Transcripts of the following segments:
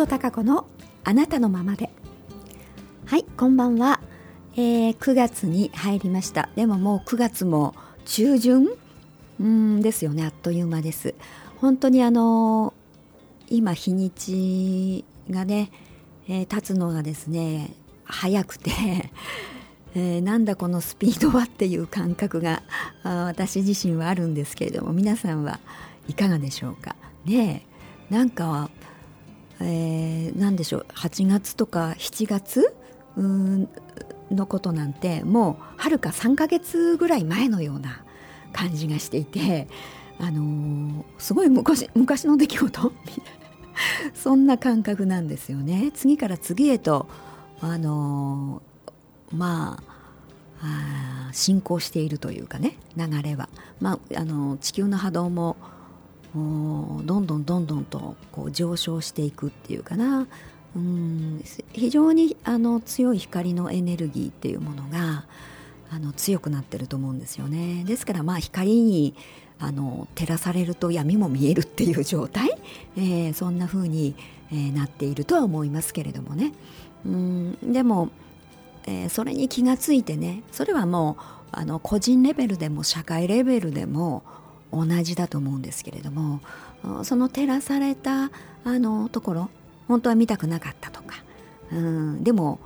杉本孝子のあなたのままで。はいこんばんは、えー、9月に入りました。でももう9月も中旬？うんですよねあっという間です。本当にあの今日にちがね、えー、経つのがですね早くて えー、なんだこのスピードはっていう感覚が私自身はあるんですけれども皆さんはいかがでしょうか？ねなんか、えー、でしょう8月とか7月のことなんてもうはるか3ヶ月ぐらい前のような感じがしていて、あのー、すごい昔昔の出来事？そんな感覚なんですよね。次から次へと、あのー、まあ進行しているというかね流れは、まあ、あの地球の波動もどんどんどんどんとこう上昇していくっていうかな。うん非常にあの強い光のエネルギーっていうものがあの強くなってると思うんですよね。ですからまあ光にあの照らされると闇も見えるっていう状態、えー、そんな風に、えー、なっているとは思いますけれどもね。うんでも、えー、それに気がついてねそれはもうあの個人レベルでも社会レベルでも同じだと思うんですけれどもその照らされたあのところ本当は見たくなかったとかうんでも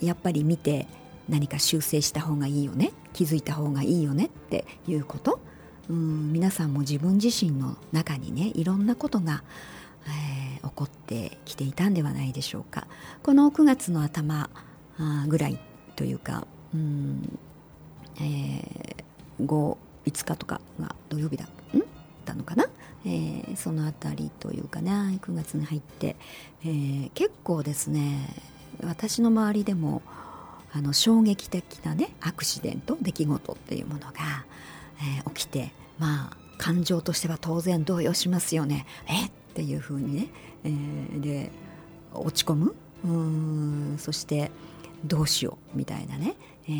やっぱり見て何か修正した方がいいよね気づいた方がいいよねっていうことうん皆さんも自分自身の中にねいろんなことが、えー、起こってきていたんではないでしょうか。この9月の頭ぐらいというかうん、えー、5日とかが土曜日だんたのかな、えー、その辺りというかな。9月に入って、えー、結構ですね私の周りでもあの衝撃的なねアクシデント出来事っていうものが、えー、起きてまあ感情としては当然動揺しますよね。え？っていうふうにね、えー、で落ち込む。うんそしてどうしようみたいなね、え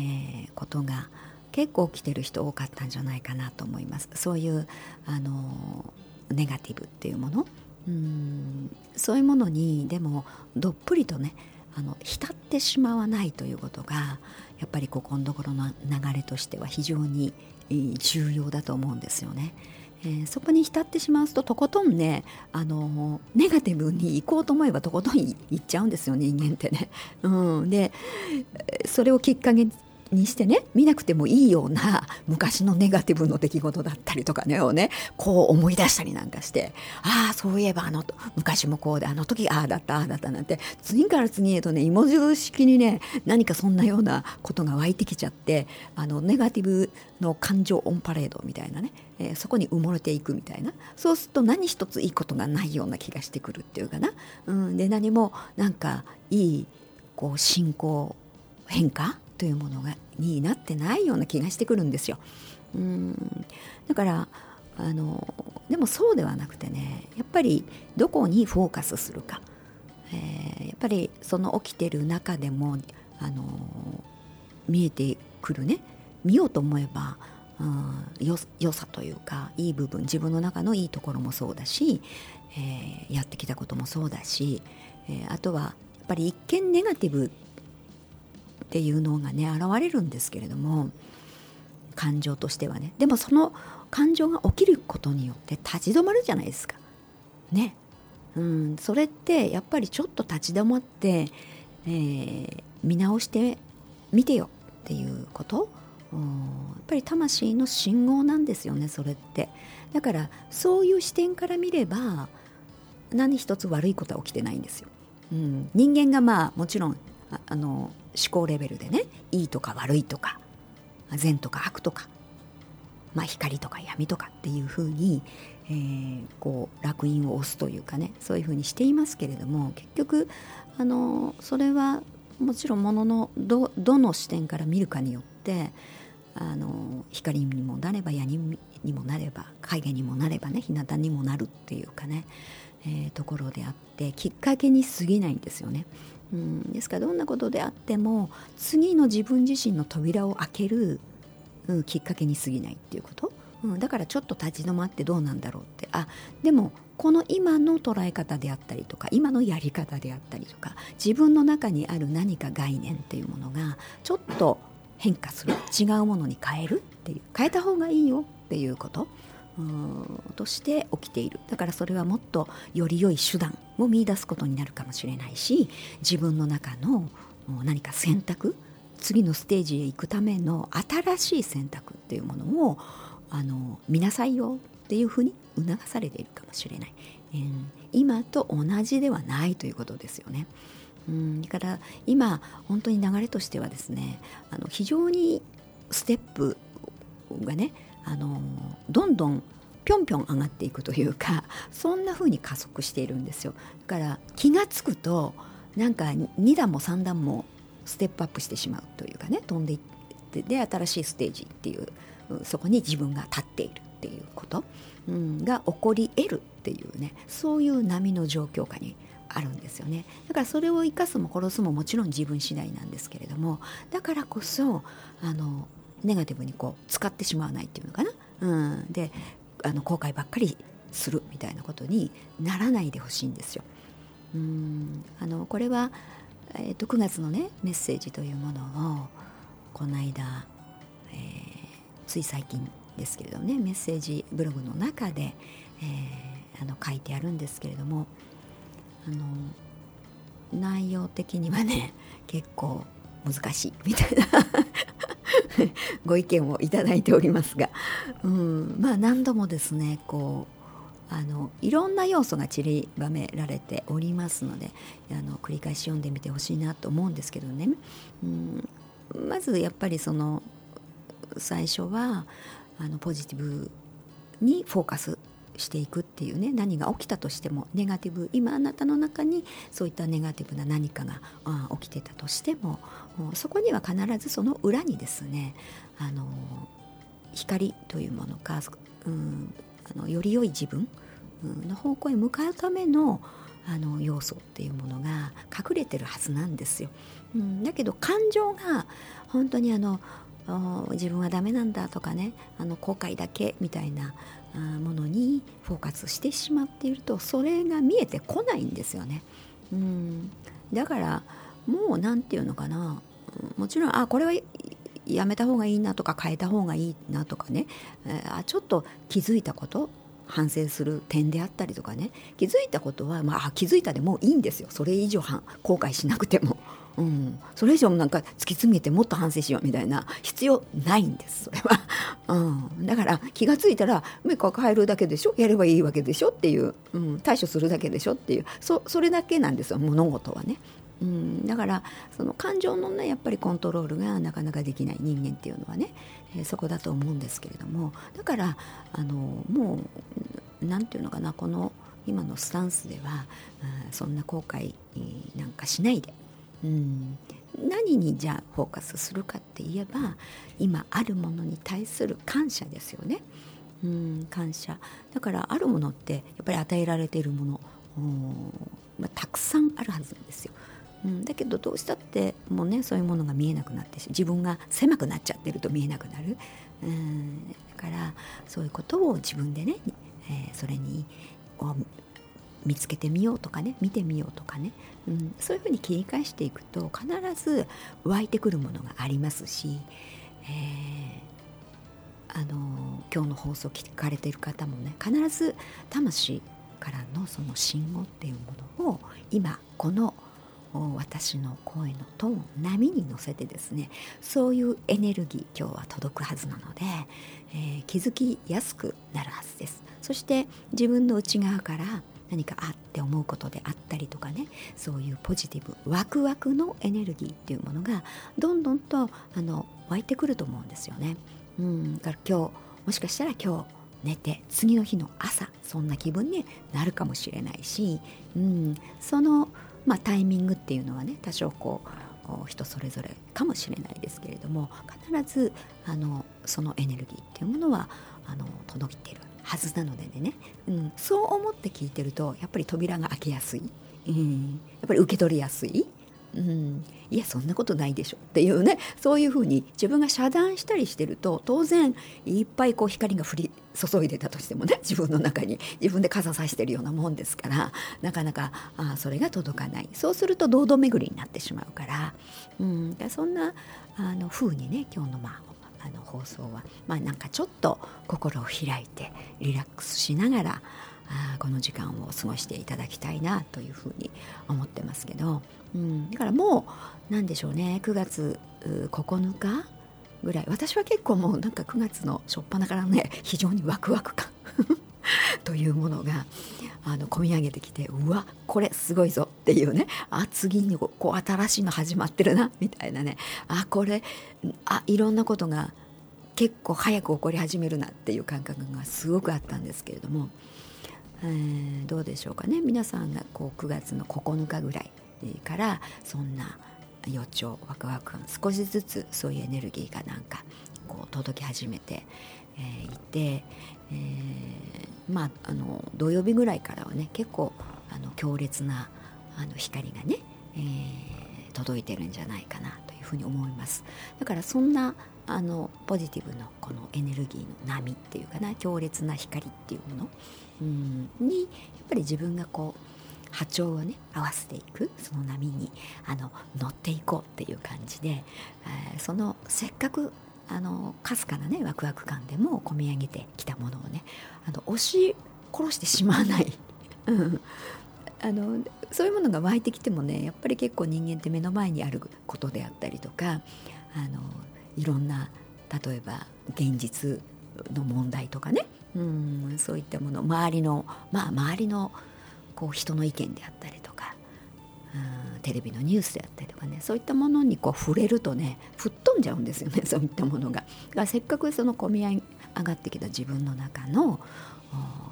ー、ことが結構起きてる人多かったんじゃないかなと思いますそういうあのネガティブっていうもの？うんそういうものにでもどっぷりとねあの浸ってしまわないということがやっぱりここのところの流れとしては非常に重要だと思うんですよね。えー、そこに浸ってしまうととことんねあのネガティブに行こうと思えばとことん行っちゃうんですよ人間ってね。うん、でそれをきっかけにしてね見なくてもいいような 昔のネガティブの出来事だったりとかねをねこう思い出したりなんかしてああそういえばあの昔もこうであの時ああだったああだったなんて次から次へとね芋印式にね何かそんなようなことが湧いてきちゃってあのネガティブの感情オンパレードみたいなね、えー、そこに埋もれていくみたいなそうすると何一ついいことがないような気がしてくるっていうかな、うん、で何もなんかいいこう進行変化というものがになってないような気がしてくるんですよ。うん。だからあのでもそうではなくてねやっぱりどこにフォーカスするか、えー、やっぱりその起きてる中でもあの見えてくるね。見ようと思えば、うん、よ良さというかいい部分自分の中のいいところもそうだし、えー、やってきたこともそうだし、えー、あとはやっぱり一見ネガティブっていうのがね現れるんですけれども感情としてはね。でもその感情が起きることによって立ち止まるじゃないですか。ね。うん、それってやっぱりちょっと立ち止まって、えー、見直してみてよっていうこと。やっぱり魂の信号なんですよねそれって。だからそういう視点から見れば何一つ悪いことは起きてないんですよ、うん、人間がまあもちろんあの思考レベルでねいいとか悪いとか善とか悪とか、まあ、光とか闇とかっていうふうに、えー、こう烙印を押すというかねそういうふうにしていますけれども結局あのそれはもちろんもののどどの視点から見るかによってあの光にもなれば闇にもなれば影にもなればね日向にもなるっていうかね、えー、ところであってきっかけに過ぎないんですよね。うん、ですからどんなことであっても次の自分自身の扉を開ける、うん、きっかけに過ぎないっていうこと、うん、だからちょっと立ち止まってどうなんだろうって。あでもこの今の捉え方であったりとか今のやり方であったりとか自分の中にある何か概念っていうものがちょっと変化する。違うものに変えるっていう。変えた方がいいよっていうこと。として起きているだからそれはもっとより良い手段を見いだすことになるかもしれないし自分の中の何か選択次のステージへ行くための新しい選択っていうものをあの見なさいよっていうふうに促されているかもしれない、えー、今と同じではないということですよね。うん、だから今本当に流れとしてはですねあの非常にステップがねあのどんどんぴょんぴょん上がっていくというか そんな風に加速しているんですよ。だから気が付くとなんか2段も3段もステップアップしてしまうというかね飛んでいってで新しいステージっていうそこに自分が立っているっていうこと、うん、が起こり得るっていうねそういう波の状況下にあるんですよね。だからそれを生かすも殺すももちろん自分次第なんですけれどもだからこそあのネガティブにこう使ってしまわないっていうのかな、うん、であの後悔ばっかりするみたいなことにならないでほしいんですよ。うん。あのこれは、えーと、9月のねメッセージというものをこの間、えー、つい最近ですけれどもねメッセージブログの中で、えー、あの書いてあるんですけれどもあの内容的にはね結構難しいみたいな。ご意見をいただいておりますが、うん、まあ何度もですねこうあのいろんな要素が散りばめられておりますのであの繰り返し読んでみてほしいなと思うんですけどね、うん、まずやっぱりその最初はあのポジティブにフォーカスしていくっていうね何が起きたとしてもネガティブ今あなたの中にそういったネガティブな何かが起きてたとしてもそこには必ずその裏にですねあの光というものか、うん、あのより良い自分の方向へ向かうためのあの要素っていうものが隠れてるはずなんですよ。うん、だけど感情が本当にあの自分はダメなんだとかねあの後悔だけみたいなものにフォーカスしてしまっているとそれが見えてこないんですよね。うん。だからもう何て言うのかな。もちろんあこれはやめた方がいいなとか変えた方がいいなとかね、え、あちょっと気づいたこと反省する点であったりとかね。気づいたことは、まあ、気づいたでもういいんですよ。それ以上後悔しなくても。うん、それ以上なんか突き詰めてもっと反省しようみたいな必要ないんです。それは、うん、だから気が付いたら目抱えるだけでしょ？やればいいわけでしょっていう、うん、対処するだけでしょっていう。そそれだけなんですよ物事はね。うん、だからその感情のねやっぱりコントロールがなかなかできない人間っていうのはね、えー、そこだと思うんですけれども。だからあのもう何て言うのかなこの今のスタンスでは、うん、そんな後悔なんかしないで。うん、何にじゃあフォーカスするかって言えば今あるものに対する感謝ですよね。うん、感謝だからあるものってやっぱり与えられているもの、まあ、たくさんあるはずなんですよ。うん、だけどどうしたってもうねそういうものが見えなくなって自分が狭くなっちゃってると見えなくなる、うん、だからそういうことを自分でね、えー、それに見つけてみようとかね見てみようとかね、うん、そういうふうに切り返していくと必ず湧いてくるものがありますし、えー、あの今日の放送聞かれている方もね必ず魂からのその信号っていうものを今この私の声のトーン波に乗せてですねそういうエネルギー今日は届くはずなので、えー、気づきやすくなるはずです。そして自分の内側から何かあって思うことであったりとかねそういうポジティブワクワクのエネルギーっていうものがどんどんとあの湧いてくると思うんですよね。うん、だから今日もしかしたら今日寝て次の日の朝そんな気分になるかもしれないし、うん、その、まあ、タイミングっていうのはね多少こう人それぞれかもしれないですけれども必ずあのそのエネルギーっていうものはあの届いているはずなのでね、うん、そう思って聞いてるとやっぱり扉が開けやすい、うん、やっぱり受け取りやすい、うん、いやそんなことないでしょっていうね。そういうふうに自分が遮断したりしてると当然いっぱいこう光が降り注いでたとしてもね自分の中に自分で傘さしてるようなもんですからなかなかあそれが届かない。そうすると堂々巡りになってしまうから、うん、そんなあの風にね今日のまああの放送はまあなんかちょっと心を開いてリラックスしながらあこの時間を過ごしていただきたいなというふうに思ってますけど、うん、だからもう何でしょうね。9月9日ぐらい。私は結構もうなんか9月の初っ端からね非常にワクワク感。というものがあの込み上げてきてうわこれすごいぞっていうね。あ次にこう新しいの始まってるなみたいなね。あこれあいろんなことが結構早く起こり始めるなっていう感覚がすごくあったんですけれども。えー、どうでしょうかね。皆さんがこう9月の9日ぐらいからそんな予兆ワクワク感少しずつそういうエネルギーがなんかこう届き始めて、えー、いて、えー、まああの土曜日ぐらいからはね結構あの強烈なあの光がね、えー、届いてるんじゃないかなというふうに思います。だからそんなあのポジティブのこのエネルギーの波っていうかな強烈な光っていうものうんにやっぱり自分がこう波長をね合わせていくその波にあの乗っていこうっていう感じで、えー、そのせっかくあのかすかなねワクワク感でも込み上げてきたものをねあの押し殺してしまわない。あのそういうものが湧いてきてもねやっぱり結構人間って目の前にあることであったりとかあのいろんな例えば現実の問題とかねうんそういったもの周りのまあ周りのこう人の意見であったりとかテレビのニュースであったりとかねそういったものにこう触れるとね吹っ飛んじゃうんですよね そういったものが。がせっかくその込み上がってきた自分の中の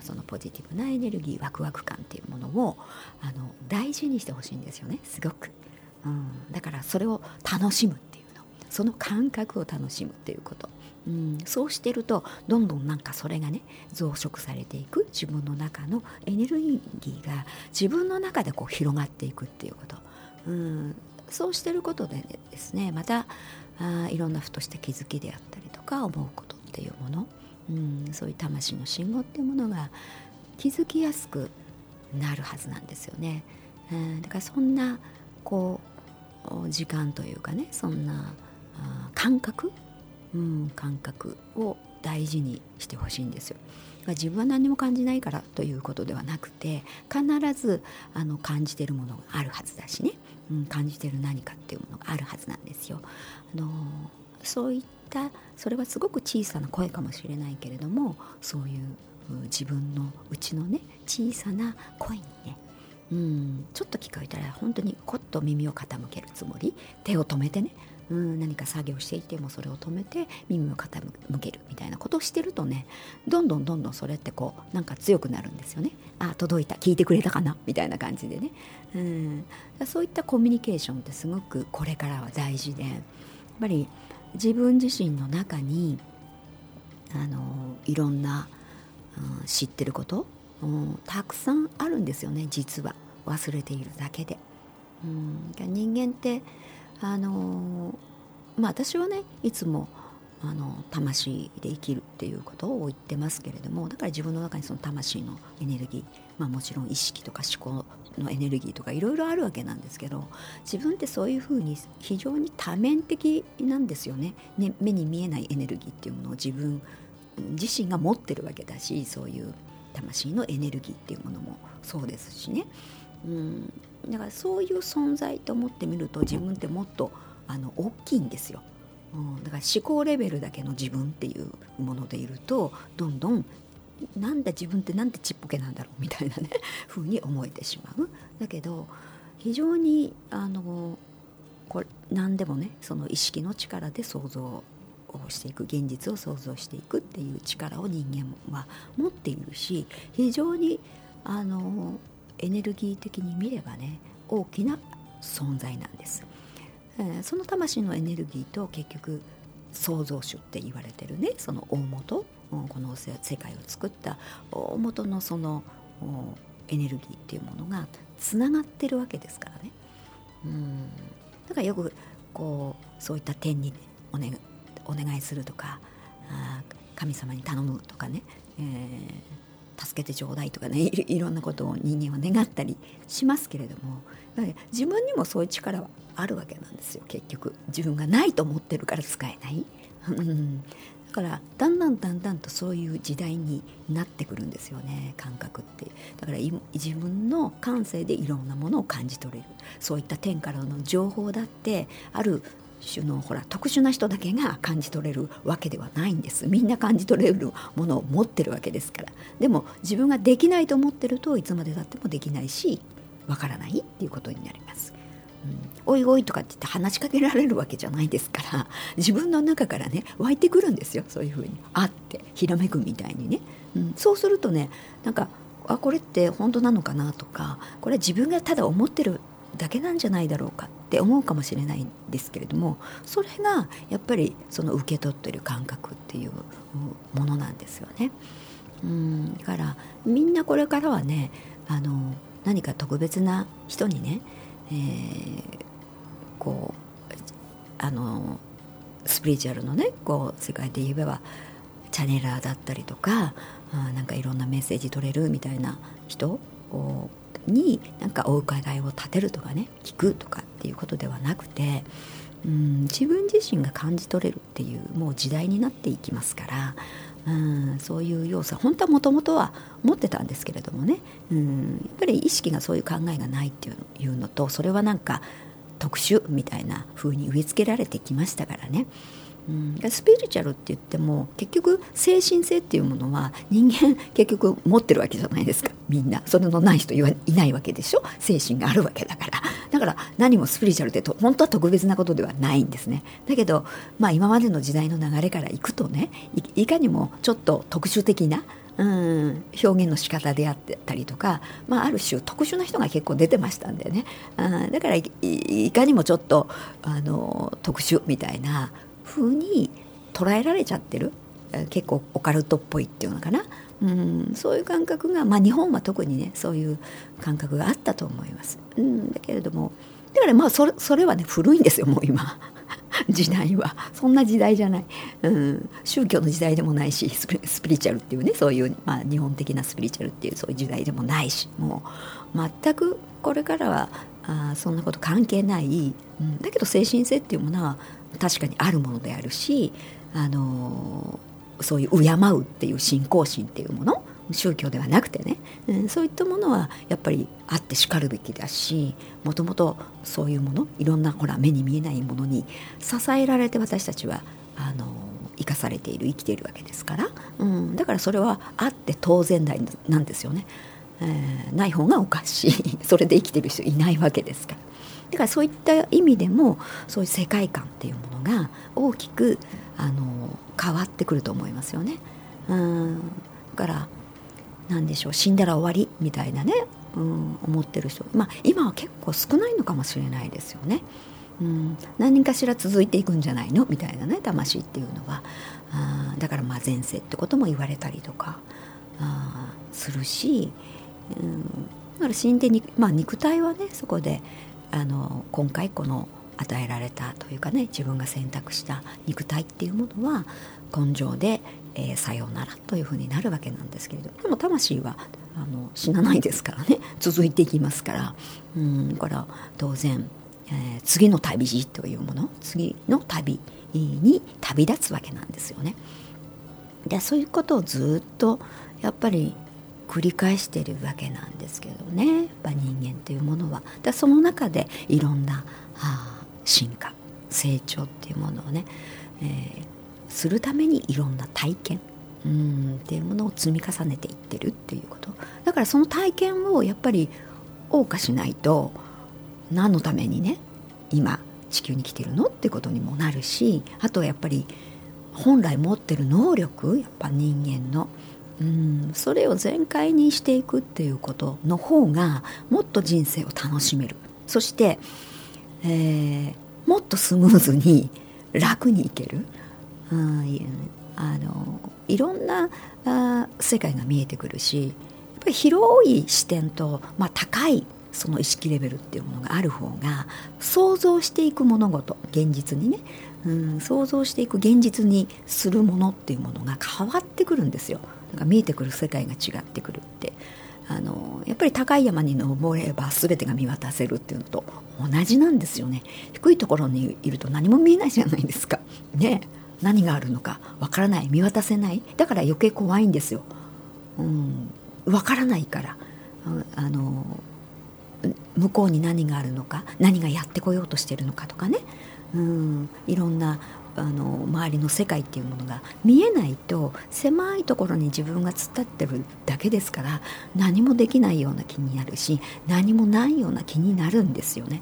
そのポジティブなエネルギーワクワク感っていうものをあの大事にしてほしいんですよねすごく、うん、だからそれを楽しむっていうの。その感覚を楽しむっていうこと。うん、そうしてるとどんどんなんかそれがね増殖されていく。自分の中のエネルギーが自分の中でこう広がっていくっていうこと、うん、そうしてることでですねまたあいろんなふとした気づきであったりとか思うことっていうもの、うん、そういう魂の信号っていうものが気づきやすくなるはずなんですよね。うん、だからそんなこう時間というかねそんな感覚うん、感覚を大事にしてほしいんですよ。自分は何も感じないからということではなくて必ずあの感じてるものがあるはずだしね、うん、感じてる何かっていうものがあるはずなんですよ。あのそういったそれはすごく小さな声かもしれないけれどもそういう自分のうちのね小さな声にねうん、ちょっと聞こえたら本当にこっと耳を傾けるつもり手を止めてねうん何か作業していてもそれを止めて耳を傾けるみたいなことをしてるとねどんどんどんどんそれってこうなんか強くなるんですよね。あ届いた。聞いてくれたかな？みたいな感じでね。うん。そういったコミュニケーションってすごくこれからは大事でやっぱり自分自身の中にあのいろんな、うん、知ってること、うん、たくさんあるんですよね。実は。忘れているだけで。うん、人間ってあのまあ私はねいつもあの魂で生きるっていうことを言ってますけれどもだから自分の中にその魂のエネルギー、まあ、もちろん意識とか思考のエネルギーとかいろいろあるわけなんですけど自分ってそういうふうに非常に多面的なんですよねね目に見えないエネルギーっていうものを自分自身が持ってるわけだしそういう魂のエネルギーっていうものもそうですしね。うんだからそういう存在と思ってみると自分ってもっとあの大きいんですよ。うん、だから思考レベルだけの自分っていうものでいるとどんどんなんだ自分ってなんてちっぽけなんだろうみたいなね 風に思えてしまう。だけど非常にあのこれ何でもねその意識の力で想像をしていく現実を想像していくっていう力を人間は持っているし非常にあのエネルギー的に見ればね大きな存在なんです、えー、その魂のエネルギーと結局創造主って言われてるねその大元この世界を作った大元のそのエネルギーっていうものがつながってるわけですからね。うん。だからよくこうそういった点にお,、ね、お願いするとかあ神様に頼むとかね、えー、助けてちょうだいとかねいろんなことを人間は願ったりしますけれども自分にもそういう力はあるわけなんですよ結局。自分がないと思ってるから使えない。だからだんだんだんだんとそういう時代になってくるんですよね感覚って。だから自分の感性でいろんなものを感じ取れる。そういった天からの情報だってある種のほら特殊な人だけが感じ取れるわけではないんです。みんな感じ取れるものを持ってるわけですから。でも自分ができないと思ってるといつまでたってもできないしわからないっていうことになります。うん、おいおいとかって言って話しかけられるわけじゃないですから自分の中からね湧いてくるんですよ。そういうふうに。あってひらめくみたいにね、うん、そうするとねなんかあこれって本当なのかなとかこれは自分がただ思ってるだけなんじゃないだろうか。って思うかもしれないんですけれどもそれがやっぱりその受け取ってる感覚っていうものなんですよね。うんだからみんなこれからはねあの何か特別な人にね、えー、こうあのスピリチュアルのねこう世界で言えばチャネラーだったりとかあなんかいろんなメッセージ取れるみたいな人になんかお伺いを立てるとかね聞くとかっていうことではなくてうん自分自身が感じ取れるっていうもう時代になっていきますからうんそういう要素本当はもともとは持ってたんですけれどもねうんやっぱり意識がそういう考えがないっていうのとそれはなんか特殊みたいな風に植え付けられてきましたからね。うん、スピリチュアルって言っても結局精神性っていうものは人間 結局持ってるわけじゃないですか。みんな。それのない人いないわけでしょ？精神があるわけだから。だから何もスピリチュアルって本当は特別なことではないんですね。だけど、まあ、今までの時代の流れからいくとねいかにもちょっと特殊的なうん、表現の仕方であったりとか、まあ、ある種特殊な人が結構出てましたんでね。あだからいかにもちょっとあの特殊みたいな風に捉えられちゃってる？結構オカルトっぽいっていうのかな、うん、そういう感覚が、まあ、日本は特にねそういう感覚があったと思います。うん、だけれどもだからまあそれそれはね古いんですよもう今。時代は。そんな時代じゃない、うん、宗教の時代でもないしスピリチュアルっていうねそういう、まあ、日本的なスピリチュアルっていうそういう時代でもないしもう全くこれからはあそんなこと関係ない、うん、だけど精神性っていうものは確かにあるものであるし、あのそういう敬うっていう信仰心っていうもの宗教ではなくてね、うん、そういったものはやっぱりあってしかるべきだしもともとそういうものいろんなほら目に見えないものに支えられて私たちはあの生かされている生きているわけですから、うん、だからそれはあって当然なんですよね、えー、ない方がおかしい それで生きてる人いないわけですから。だからそういった意味でもそういう世界観っていうものが大きくあの変わってくると思いますよね。うん。だから何でしょう死んだら終わりみたいなね、うん、思ってる人、まあ、今は結構少ないのかもしれないですよね。うん、何かしら続いていくんじゃないの？みたいなね魂っていうのは。あだからまあ前世ってことも言われたりとかあするし、うん、だから死んでに、まあ、肉体はねそこであの今回この与えられたというかね自分が選択した肉体っていうものは根性で、えー、さようならというふうになるわけなんですけれどでも魂はあの死なないですからね 続いていきますからうんだから当然、えー、次の旅路というもの次の旅に旅立つわけなんですよね。でそういうことをずっとやっぱり繰り返してるわけなんですけどね。やっぱ人間というものは。だその中でいろんな、はあ、進化成長っていうものをね、えー、するためにいろんな体験うんっていうものを積み重ねていってるっていうこと。だからその体験をやっぱり謳歌しないと何のためにね今地球に来てるの？ってことにもなるしあとはやっぱり本来持ってる能力やっぱ人間のうん。それを全開にしていくっていうことの方がもっと人生を楽しめる。そして、えー、もっとスムーズに楽にいける、うん、あのいろんなあ世界が見えてくるしやっぱり広い視点と、まあ、高いその意識レベルっていうものがある方が想像していく物事現実にね、うん、想像していく現実にするものっていうものが変わってくるんですよ。だか見えてくる世界が違ってくるってあのやっぱり高い山に登れば全てが見渡せるっていうのと同じなんですよね。低いところにいると何も見えないじゃないですか。ね。何があるのかわからない。見渡せない。だから余計怖いんですよ、うん、わからないから。あの向こうに何があるのか何がやってこようとしてるのかとかね、うん、いろんなあの周りの世界っていうものが見えないと狭いところに自分が突っ立ってるだけですから何もできないような気になるし何もないような気になるんですよね。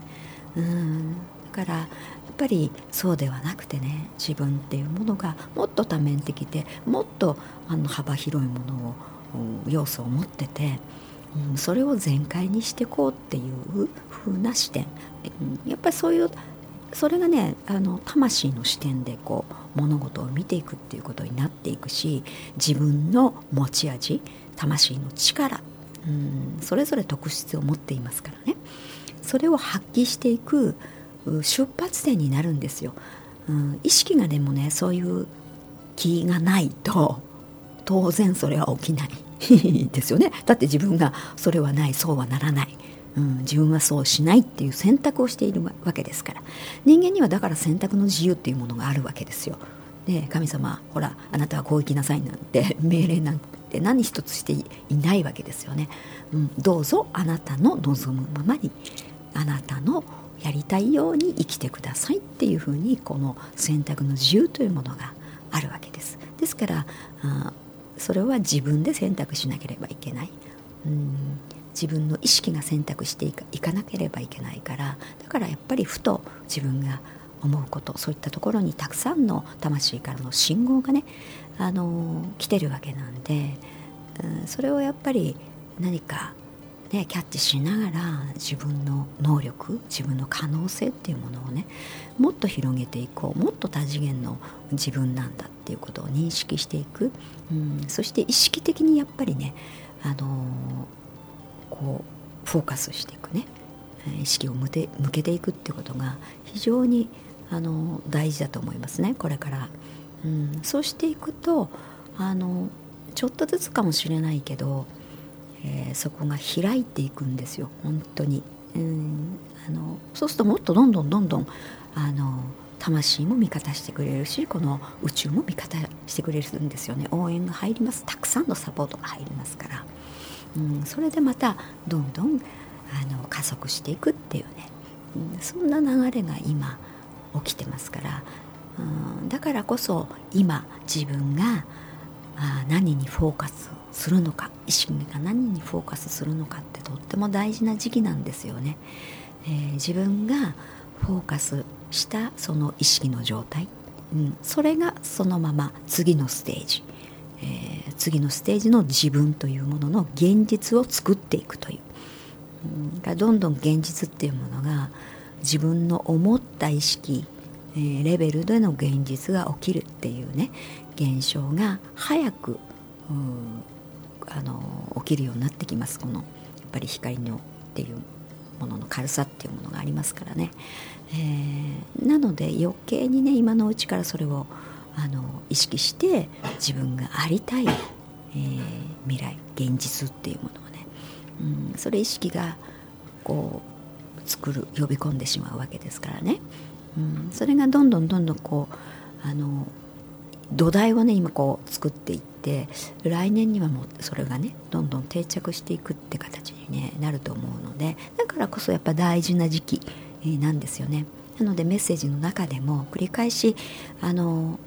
うんだからやっぱりそうではなくてね自分っていうものがもっと多面的でもっとあの幅広いものを要素を持ってて、うん、それを全開にしていこうっていう風な視点、やっぱりそういうそれがねあの魂の視点でこう物事を見ていくっていうことになっていくし自分の持ち味魂の力うんそれぞれ特質を持っていますからね。それを発揮していく出発点になるんですよ、うん、意識がでもねそういう気がないと当然それは起きないですよね。だって自分がそれはないそうはならない。うん、自分はそうしないっていう選択をしているわけですから人間にはだから選択の自由っていうものがあるわけですよ。で神様ほらあなたはこう生きなさいなんて 命令なんて何一つしていないわけですよね。うん、どうぞあなたの望むままにあなたのやりたいように生きてくださいっていうふうにこの選択の自由というものがあるわけです。ですからあそれは自分で選択しなければいけない。うん自分の意識が選択していかなければいけないからだからやっぱりふと自分が思うことそういったところにたくさんの魂からの信号がねあの来てるわけなんで、うん、それをやっぱり何か、ね、キャッチしながら自分の能力自分の可能性っていうものをねもっと広げていこうもっと多次元の自分なんだっていうことを認識していく、うん、そして意識的にやっぱりねあのこうフォーカスしていくね。意識を向け向けていくってことが非常にあの大事だと思いますね。これから、うん、そうしていくとあのちょっとずつかもしれないけど、えー、そこが開いていくんですよ。本当に、うん、あのそうするともっとどんどんどんどんあの魂も味方してくれるしこの宇宙も味方してくれるんですよね。応援が入ります。たくさんのサポートが入りますから。うん、それでまたどんどんあの加速していくっていうね、うん、そんな流れが今起きてますから、うん、だからこそ今自分があ何にフォーカスするのか意識が何にフォーカスするのかってとっても大事な時期なんですよね。えー、自分がフォーカスしたその意識の状態、うん、それがそのまま次のステージ。えー、次のステージの自分というものの現実を作っていくという、うん、どんどん現実っていうものが自分の思った意識、えー、レベルでの現実が起きるっていうね現象が早くあの起きるようになってきます。このやっぱり光のっていうものの軽さっていうものがありますからね、えー、なので余計にね今のうちからそれをあの意識して自分がありたい、えー、未来現実っていうものをね、うん、それ意識がこう作る呼び込んでしまうわけですからね、うん、それがどんどんどんどんこうあの土台をね今こう作っていって来年にはもうそれがねどんどん定着していくって形に、ね、なると思うのでだからこそやっぱ大事な時期なんですよね。なのでメッセージの中でも繰り返しあの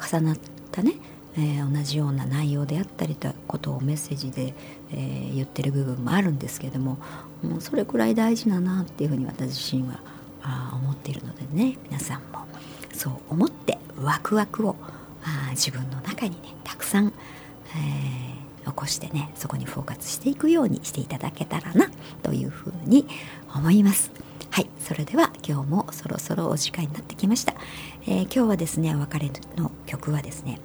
重なったね、えー、同じような内容であったりとことをメッセージで、えー、言ってる部分もあるんですけどももうそれくらい大事だなっていうふうに私自身はあ思っているのでね皆さんもそう思ってワクワクをあ自分の中にねたくさん、えー、起こしてねそこにフォーカスしていくようにしていただけたらなというふうに思います。はいそれでは今日もそろそろお時間になってきました、えー、今日はですねお別れの曲はですね、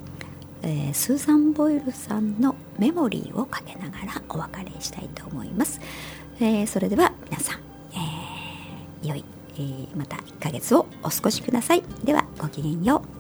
えー、スーザン・ボイルさんの「メモリー」をかけながらお別れしたいと思います。えー、それでは皆さん、えー、良い、え、また1ヶ月をお過ごしください。ではごきげんよう。